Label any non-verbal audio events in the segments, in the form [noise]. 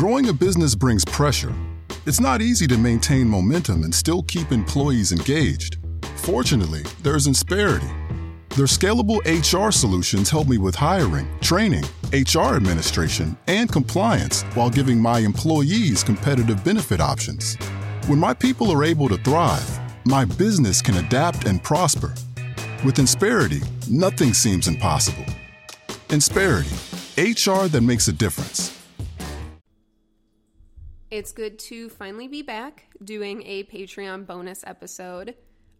Growing a business brings pressure. It's not easy to maintain momentum and still keep employees engaged. Fortunately, there's Insperity. Their scalable HR solutions help me with hiring, training, HR administration, and compliance while giving my employees competitive benefit options. When my people are able to thrive, my business can adapt and prosper. With Insperity, nothing seems impossible. Insperity, HR that makes a difference. It's good to finally be back doing a Patreon bonus episode.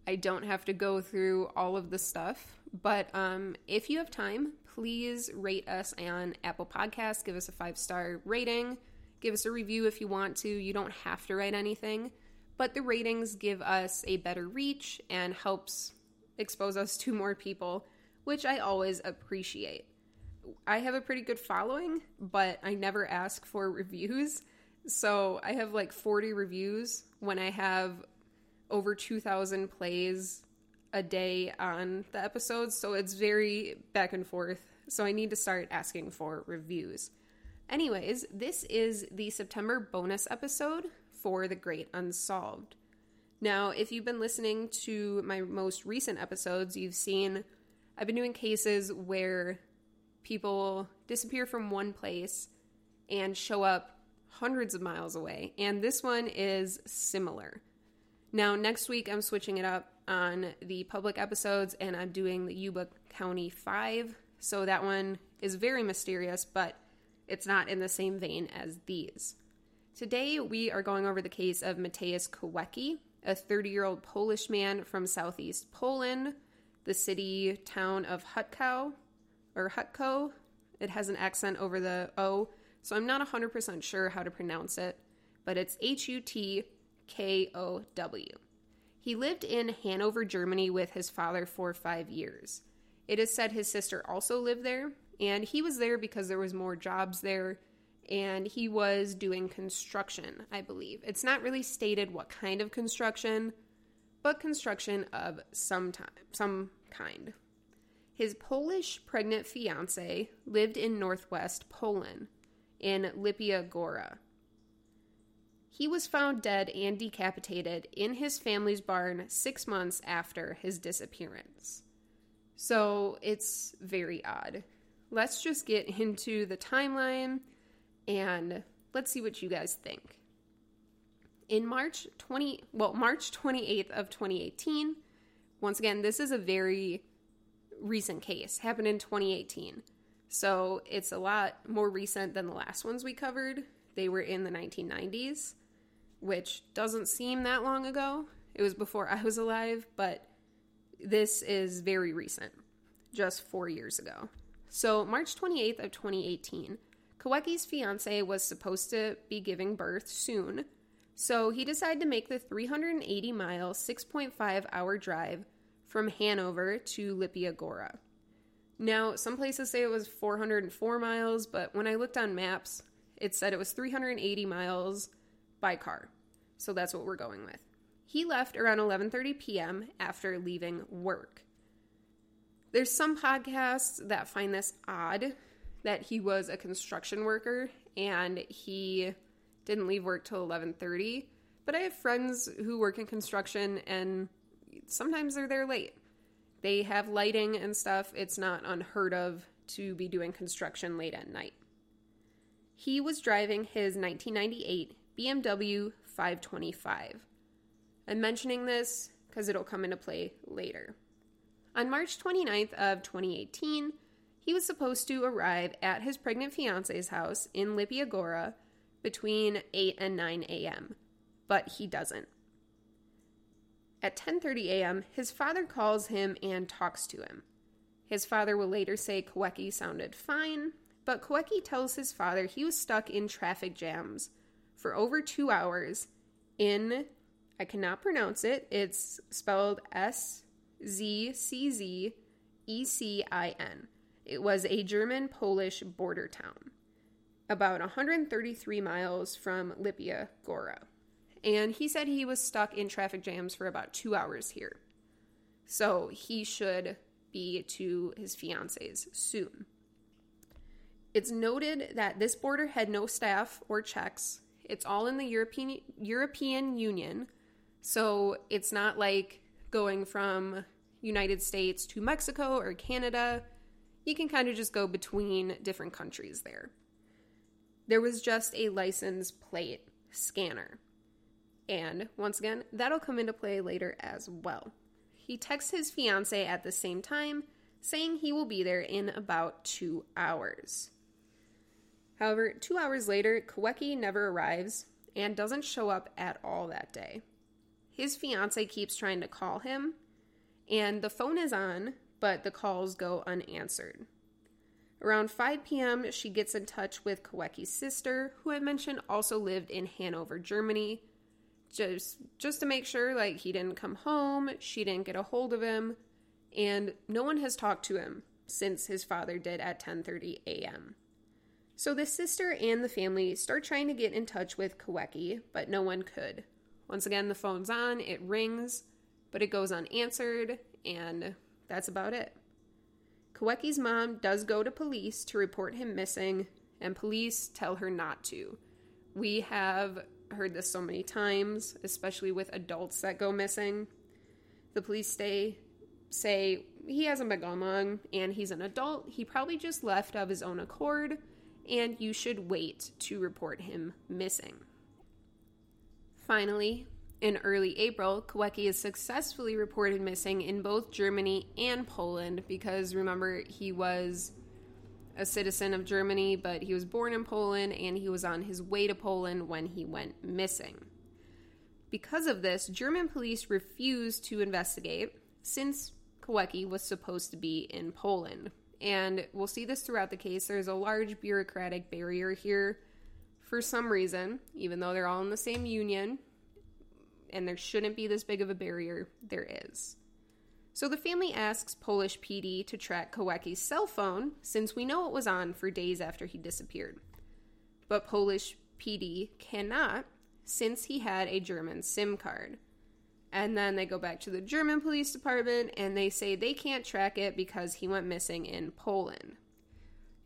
I don't have to go through all of the stuff, but um, if you have time, please rate us on Apple Podcasts. Give us a five star rating. Give us a review if you want to. You don't have to write anything, but the ratings give us a better reach and helps expose us to more people, which I always appreciate. I have a pretty good following, but I never ask for [laughs] reviews. So I have like 40 reviews when I have over 2,000 plays a day on the episodes. So it's very back and forth. So I need to start asking for reviews. Anyways, this is the September bonus episode for The Great Unsolved. Now, if you've been listening to my most recent episodes, you've seen I've been doing cases where people disappear from one place and show up hundreds of miles away. And this one is similar. Now, next week, I'm switching it up on the public episodes and I'm doing the Yuba County 5. So that one is very mysterious, but it's not in the same vein as these. Today, we are going over the case of Mateusz Kawecki, a 30 year old Polish man from southeast Poland, the city town of Hutkow, or Hutko. It has an accent over the O, so I'm not 100% sure how to pronounce it, but it's H U T K O W. He lived in Hanover, Germany with his father for five years. It is said his sister also lived there, and he was there because there was more jobs there and he was doing construction, I believe. It's not really stated what kind of construction, but construction of some time, some kind. His Polish pregnant fiance lived in northwest Poland in Lipia Gora. He was found dead and decapitated in his family's barn six months after his disappearance. So it's very odd. Let's just get into the timeline and let's see what you guys think. In March 20 well March 28th of 2018, once again this is a very recent case, happened in 2018. So it's a lot more recent than the last ones we covered. They were in the 1990s, which doesn't seem that long ago. It was before I was alive, but this is very recent, just 4 years ago. So March 28th of 2018, Kawecki's fiance was supposed to be giving birth soon, so he decided to make the 380 mile, 6.5 hour drive from Hanover to Lipia Gora. Now, some places say it was 404 miles, but when I looked on maps, it said it was 380 miles by car. So that's what we're going with. He left around 11:30 p.m. after leaving work. There's some podcasts that find this odd that he was a construction worker and he didn't leave work till 11:30 but I have friends who work in construction and sometimes they're there late. They have lighting and stuff. It's not unheard of to be doing construction late at night. He was driving his 1998 BMW 525. I'm mentioning this because it'll come into play later. On March 29th of 2018, he was supposed to arrive at his pregnant fiance's house in Lipia Gora between 8 and 9 a.m., but he doesn't. At 10:30 a.m., his father calls him and talks to him. His father will later say Kawecki sounded fine, but Kawecki tells his father he was stuck in traffic jams for over 2 hours in I cannot pronounce it. It's spelled S Z C Z E C I N. It was a German Polish border town, about 133 miles from Lipia Gora. And he said he was stuck in traffic jams for about two hours here. So he should be to his fiance's soon. It's noted that this border had no staff or checks. It's all in the European European Union. So it's not like going from United States to Mexico or Canada. You can kind of just go between different countries there. There was just a license plate scanner. And once again, that'll come into play later as well. He texts his fiance at the same time, saying he will be there in about two hours. However, two hours later, Kawecki never arrives and doesn't show up at all that day. His fiance keeps trying to call him, and the phone is on, but the calls go unanswered. Around 5 p.m., she gets in touch with Kawecki's sister, who I mentioned also lived in Hanover, Germany, just just to make sure like he didn't come home, she didn't get a hold of him, and no one has talked to him since his father did at 10:30 a.m. So the sister and the family start trying to get in touch with Kawecki, but no one could. Once again, the phone's on, it rings, but it goes unanswered, and that's about it. Kawecki's mom does go to police to report him missing, and police tell her not to. We have heard this so many times, especially with adults that go missing. The police stay say he hasn't been gone long and he's an adult. He probably just left of his own accord and you should wait to report him missing. Finally, in early April, Kawecki is successfully reported missing in both Germany and Poland because remember, he was a citizen of Germany, but he was born in Poland and he was on his way to Poland when he went missing. Because of this, German police refused to investigate since Kawecki was supposed to be in Poland. And we'll see this throughout the case. There's a large bureaucratic barrier here for some reason, even though they're all in the same union, and there shouldn't be this big of a barrier, there is. So the family asks Polish PD to track Kawecki's cell phone since we know it was on for days after he disappeared. But Polish PD cannot since he had a German SIM card. And then they go back to the German police department and they say they can't track it because he went missing in Poland.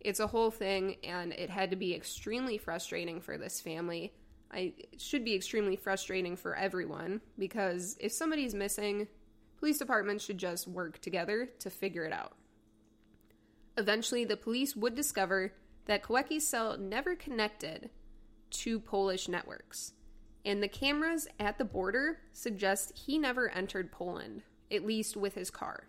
It's a whole thing and it had to be extremely frustrating for this family. I it should be extremely frustrating for everyone because if somebody's missing, police departments should just work together to figure it out. Eventually, the police would discover that Kawecki's cell never connected to Polish networks and the cameras at the border suggest he never entered Poland, at least with his car.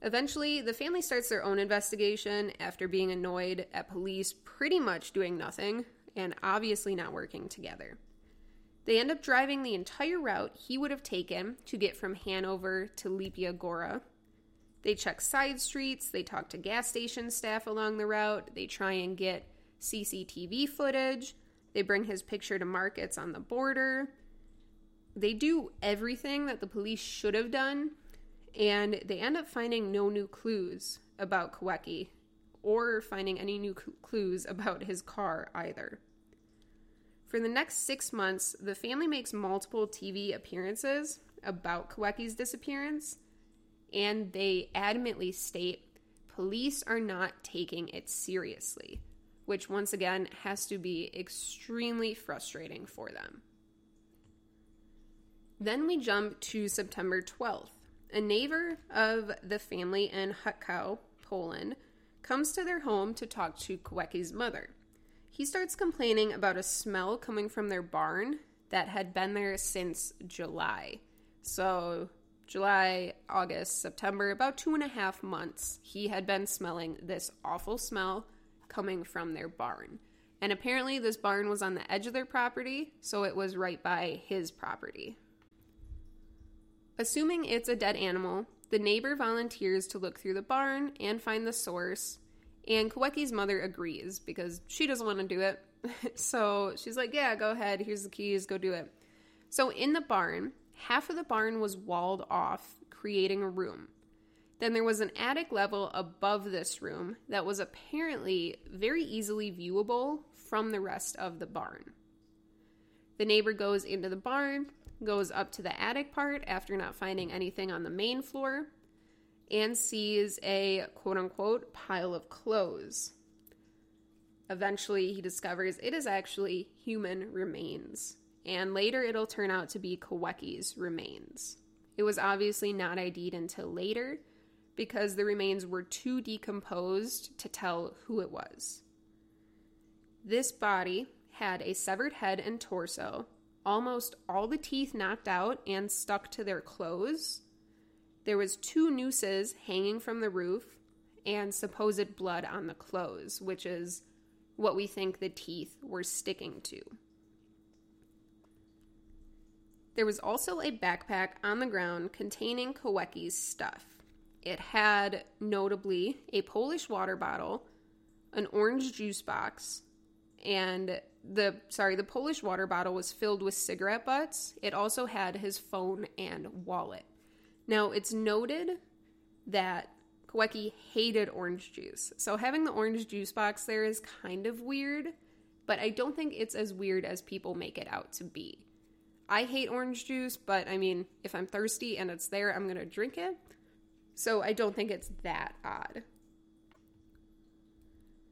Eventually, the family starts their own investigation after being annoyed at police pretty much doing nothing and obviously not working together. They end up driving the entire route he would have taken to get from Hanover to Lipia Gora. They check side streets, they talk to gas station staff along the route, they try and get CCTV footage, they bring his picture to markets on the border. They do everything that the police should have done, and they end up finding no new clues about Kawecki or finding any new clues about his car either. For the next six months, the family makes multiple TV appearances about Kawecki's disappearance, and they adamantly state police are not taking it seriously which once again has to be extremely frustrating for them. Then we jump to September 12th. A neighbor of the family in Hutkow, Poland, comes to their home to talk to Kawecki's mother. He starts complaining about a smell coming from their barn that had been there since July. So, July, August, September, about two and a half months, he had been smelling this awful smell coming from their barn. And apparently, this barn was on the edge of their property, so it was right by his property. Assuming it's a dead animal, the neighbor volunteers to look through the barn and find the source, and Kawecki's mother agrees because she doesn't want to do it. [laughs] so she's like, Yeah, go ahead, here's the keys, go do it. So in the barn, half of the barn was walled off, creating a room. Then there was an attic level above this room that was apparently very easily viewable from the rest of the barn. The neighbor goes into the barn, goes up to the attic part after not finding anything on the main floor, and sees a quote unquote pile of clothes Eventually, he discovers it is actually human remains, and later it'll turn out to be Kawecki's remains. It was obviously not ID'd until later because the remains were too decomposed to tell who it was. This body had a severed head and torso, almost all the teeth knocked out and stuck to their clothes. There was two nooses hanging from the roof and supposed blood on the clothes, which is what we think the teeth were sticking to. There was also a backpack on the ground containing Kawecki's stuff. It had notably a Polish water bottle, an orange juice box, and the sorry, the Polish water bottle was filled with cigarette butts. It also had his phone and wallet. Now, it's noted that Kawecki hated orange juice. So having the orange juice box there is kind of weird, but I don't think it's as weird as people make it out to be. I hate orange juice, but I mean, if I'm thirsty and it's there, I'm going to drink it. So I don't think it's that odd.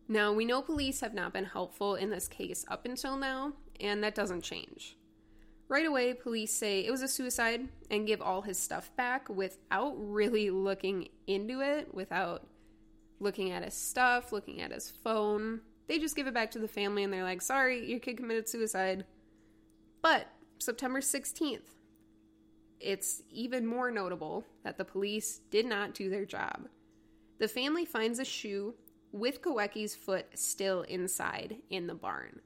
Now, we know police have not been helpful in this case up until now, and that doesn't change. Right away, police say it was a suicide and give all his stuff back without really looking into it, without looking at his stuff, looking at his phone. They just give it back to the family and they're like, sorry, your kid committed suicide. But September 16th, it's even more notable that the police did not do their job. The family finds a shoe with Kawecki's foot still inside in the barn.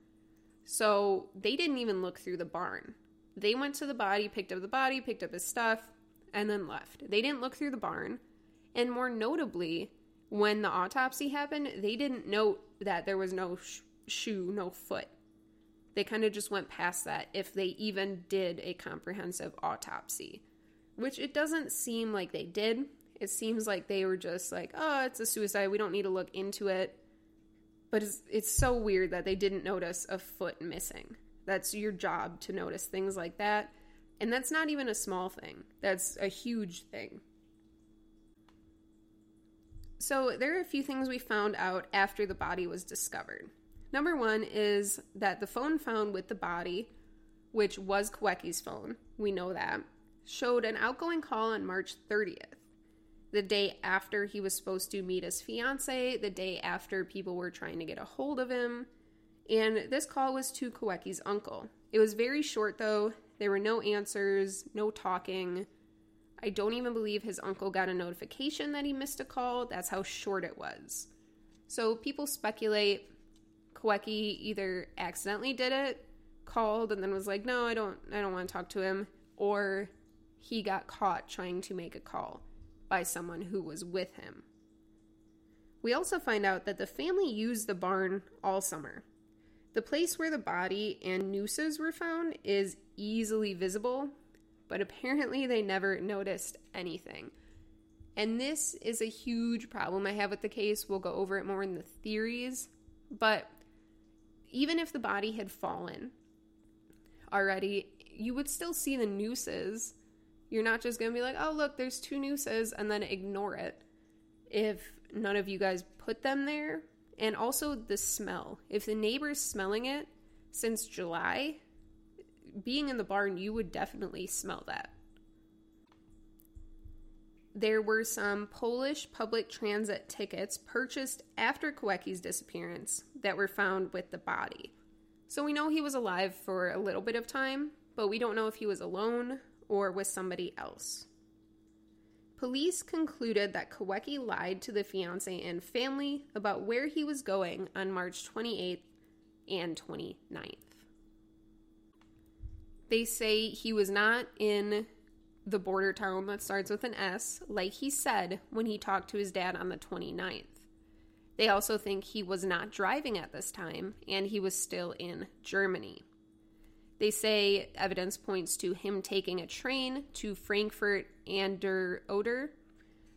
So they didn't even look through the barn. They went to the body, picked up the body, picked up his stuff, and then left. They didn't look through the barn. And more notably, when the autopsy happened, they didn't note that there was no sh- shoe, no foot. They kind of just went past that if they even did a comprehensive autopsy, which it doesn't seem like they did. It seems like they were just like, oh, it's a suicide. We don't need to look into it. But it's, it's so weird that they didn't notice a foot missing. That's your job to notice things like that. And that's not even a small thing, that's a huge thing. So, there are a few things we found out after the body was discovered. Number one is that the phone found with the body, which was Kawecki's phone, we know that, showed an outgoing call on March 30th, the day after he was supposed to meet his fiance, the day after people were trying to get a hold of him, and this call was to Kawecki's uncle. It was very short, though. There were no answers, no talking. I don't even believe his uncle got a notification that he missed a call. That's how short it was. So people speculate Kawecki either accidentally did it, called, and then was like, "No, I don't. I don't want to talk to him," or he got caught trying to make a call by someone who was with him. We also find out that the family used the barn all summer. The place where the body and nooses were found is easily visible, but apparently they never noticed anything. And this is a huge problem I have with the case. We'll go over it more in the theories. But even if the body had fallen already, you would still see the nooses. You're not just going to be like, oh, look, there's two nooses, and then ignore it. If none of you guys put them there, and also the smell. If the neighbor's smelling it since July, being in the barn, you would definitely smell that. There were some Polish public transit tickets purchased after Kawecki's disappearance that were found with the body. So we know he was alive for a little bit of time, but we don't know if he was alone or with somebody else. Police concluded that Kawecki lied to the fiance and family about where he was going on March 28th and 29th. They say he was not in the border town that starts with an S, like he said when he talked to his dad on the 29th. They also think he was not driving at this time and he was still in Germany. They say evidence points to him taking a train to Frankfurt an der Oder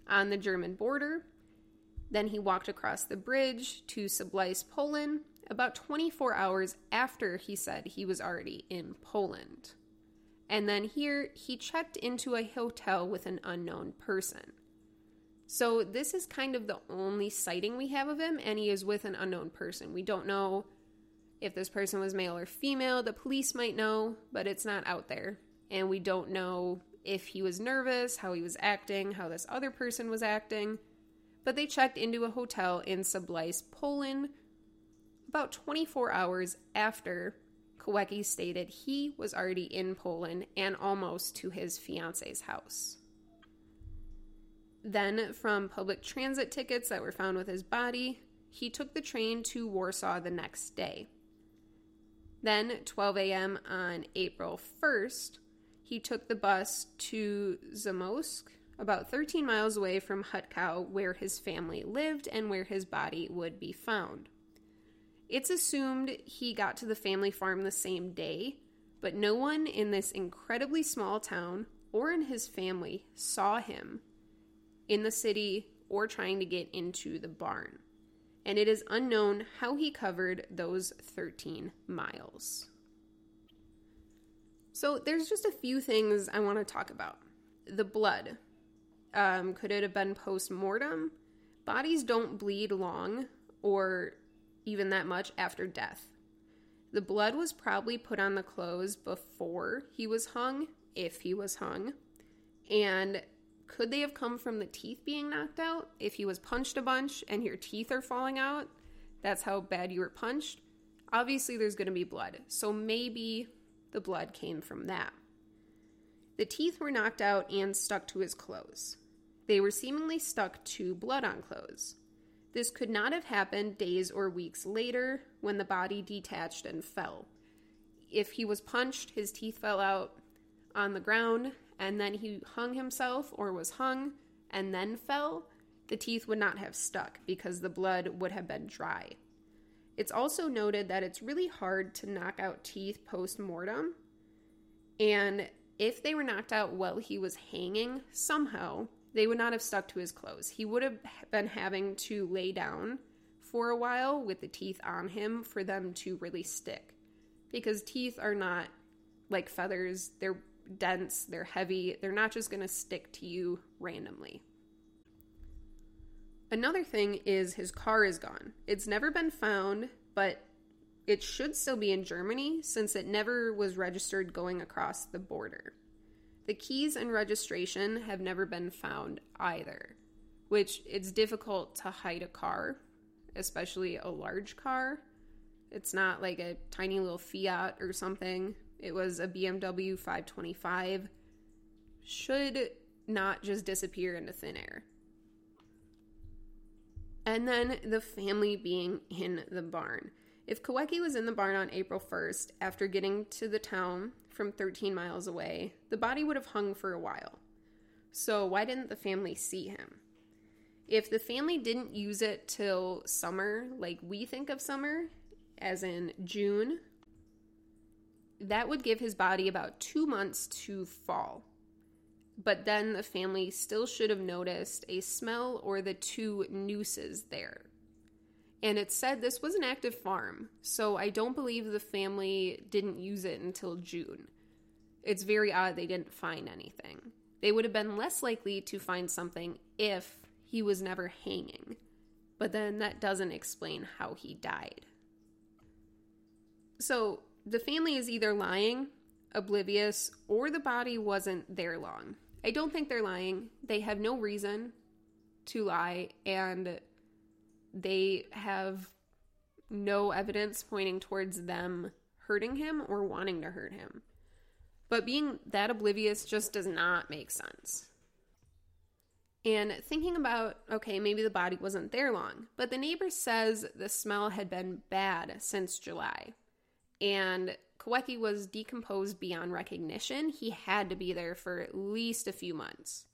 on the German border. Then he walked across the bridge to Sublice, Poland, about 24 hours after he said he was already in Poland. And then here, he checked into a hotel with an unknown person. So, this is kind of the only sighting we have of him, and he is with an unknown person. We don't know if this person was male or female. The police might know, but it's not out there. And we don't know if he was nervous, how he was acting, how this other person was acting. But they checked into a hotel in Sublice, Poland, about 24 hours after Kawecki stated he was already in Poland and almost to his fiance's house. Then, from public transit tickets that were found with his body, he took the train to Warsaw the next day. Then, 12 a.m. on April 1st, he took the bus to Zamość, about 13 miles away from Hutkow, where his family lived and where his body would be found. It's assumed he got to the family farm the same day, but no one in this incredibly small town or in his family saw him in the city or trying to get into the barn. And it is unknown how he covered those 13 miles. So, there's just a few things I want to talk about. The blood. Um, could it have been post mortem? Bodies don't bleed long or even that much after death. The blood was probably put on the clothes before he was hung, if he was hung. And could they have come from the teeth being knocked out? If he was punched a bunch and your teeth are falling out, that's how bad you were punched. Obviously, there's going to be blood. So maybe the blood came from that. The teeth were knocked out and stuck to his clothes. They were seemingly stuck to blood on clothes. This could not have happened days or weeks later when the body detached and fell. If he was punched, his teeth fell out on the ground, and then he hung himself or was hung and then fell, the teeth would not have stuck because the blood would have been dry. It's also noted that it's really hard to knock out teeth post mortem. And if they were knocked out while he was hanging, somehow they would not have stuck to his clothes. He would have been having to lay down for a while with the teeth on him for them to really stick. Because teeth are not like feathers, they're dense, they're heavy, they're not just going to stick to you randomly. Another thing is his car is gone. It's never been found, but it should still be in Germany since it never was registered going across the border. The keys and registration have never been found either, which it's difficult to hide a car, especially a large car. It's not like a tiny little Fiat or something it was a BMW 525. Should not just disappear into thin air. And then the family being in the barn. If Kawecki was in the barn on April 1st after getting to the town from 13 miles away, the body would have hung for a while. So, why didn't the family see him? If the family didn't use it till summer, like we think of summer, as in June that would give his body about two months to fall. But then the family still should have noticed a smell or the two nooses there. And it said this was an active farm, so I don't believe the family didn't use it until June. It's very odd they didn't find anything. They would have been less likely to find something if he was never hanging. But then that doesn't explain how he died. So, the family is either lying, oblivious, or the body wasn't there long. I don't think they're lying. They have no reason to lie, and they have no evidence pointing towards them hurting him or wanting to hurt him. But being that oblivious just does not make sense. And thinking about, okay, maybe the body wasn't there long, but the neighbor says the smell had been bad since July and Kawecki was decomposed beyond recognition. He had to be there for at least a few months.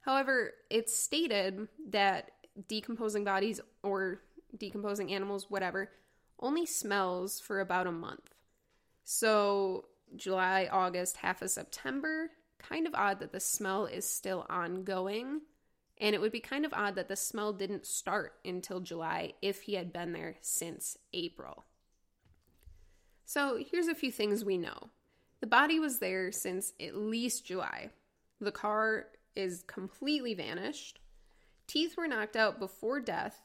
However, it's stated that decomposing bodies or decomposing animals, whatever, only smells for about a month. So, July, August, half of September, kind of odd that the smell is still ongoing. And it would be kind of odd that the smell didn't start until July if he had been there since April. So here's a few things we know. The body was there since at least July. The car is completely vanished. Teeth were knocked out before death,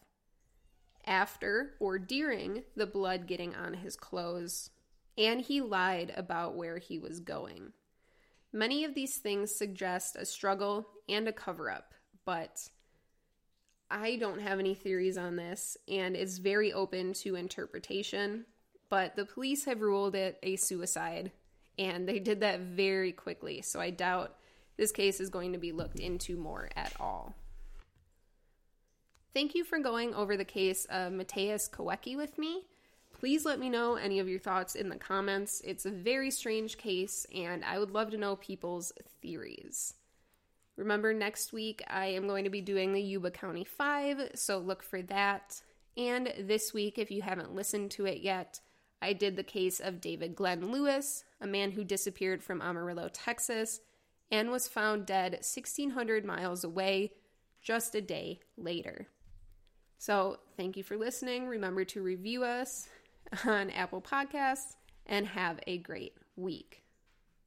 after or during the blood getting on his clothes, and he lied about where he was going. Many of these things suggest a struggle and a cover up, but I don't have any theories on this, and it's very open to interpretation. But the police have ruled it a suicide, and they did that very quickly, so I doubt this case is going to be looked into more at all. Thank you for going over the case of Mateusz Kawecki with me. Please let me know any of your thoughts in the comments. It's a very strange case, and I would love to know people's theories. Remember, next week I am going to be doing the Yuba County 5, so look for that. And this week, if you haven't listened to it yet, I did the case of David Glenn Lewis, a man who disappeared from Amarillo, Texas, and was found dead 1,600 miles away just a day later. So, thank you for listening. Remember to review us on Apple Podcasts and have a great week.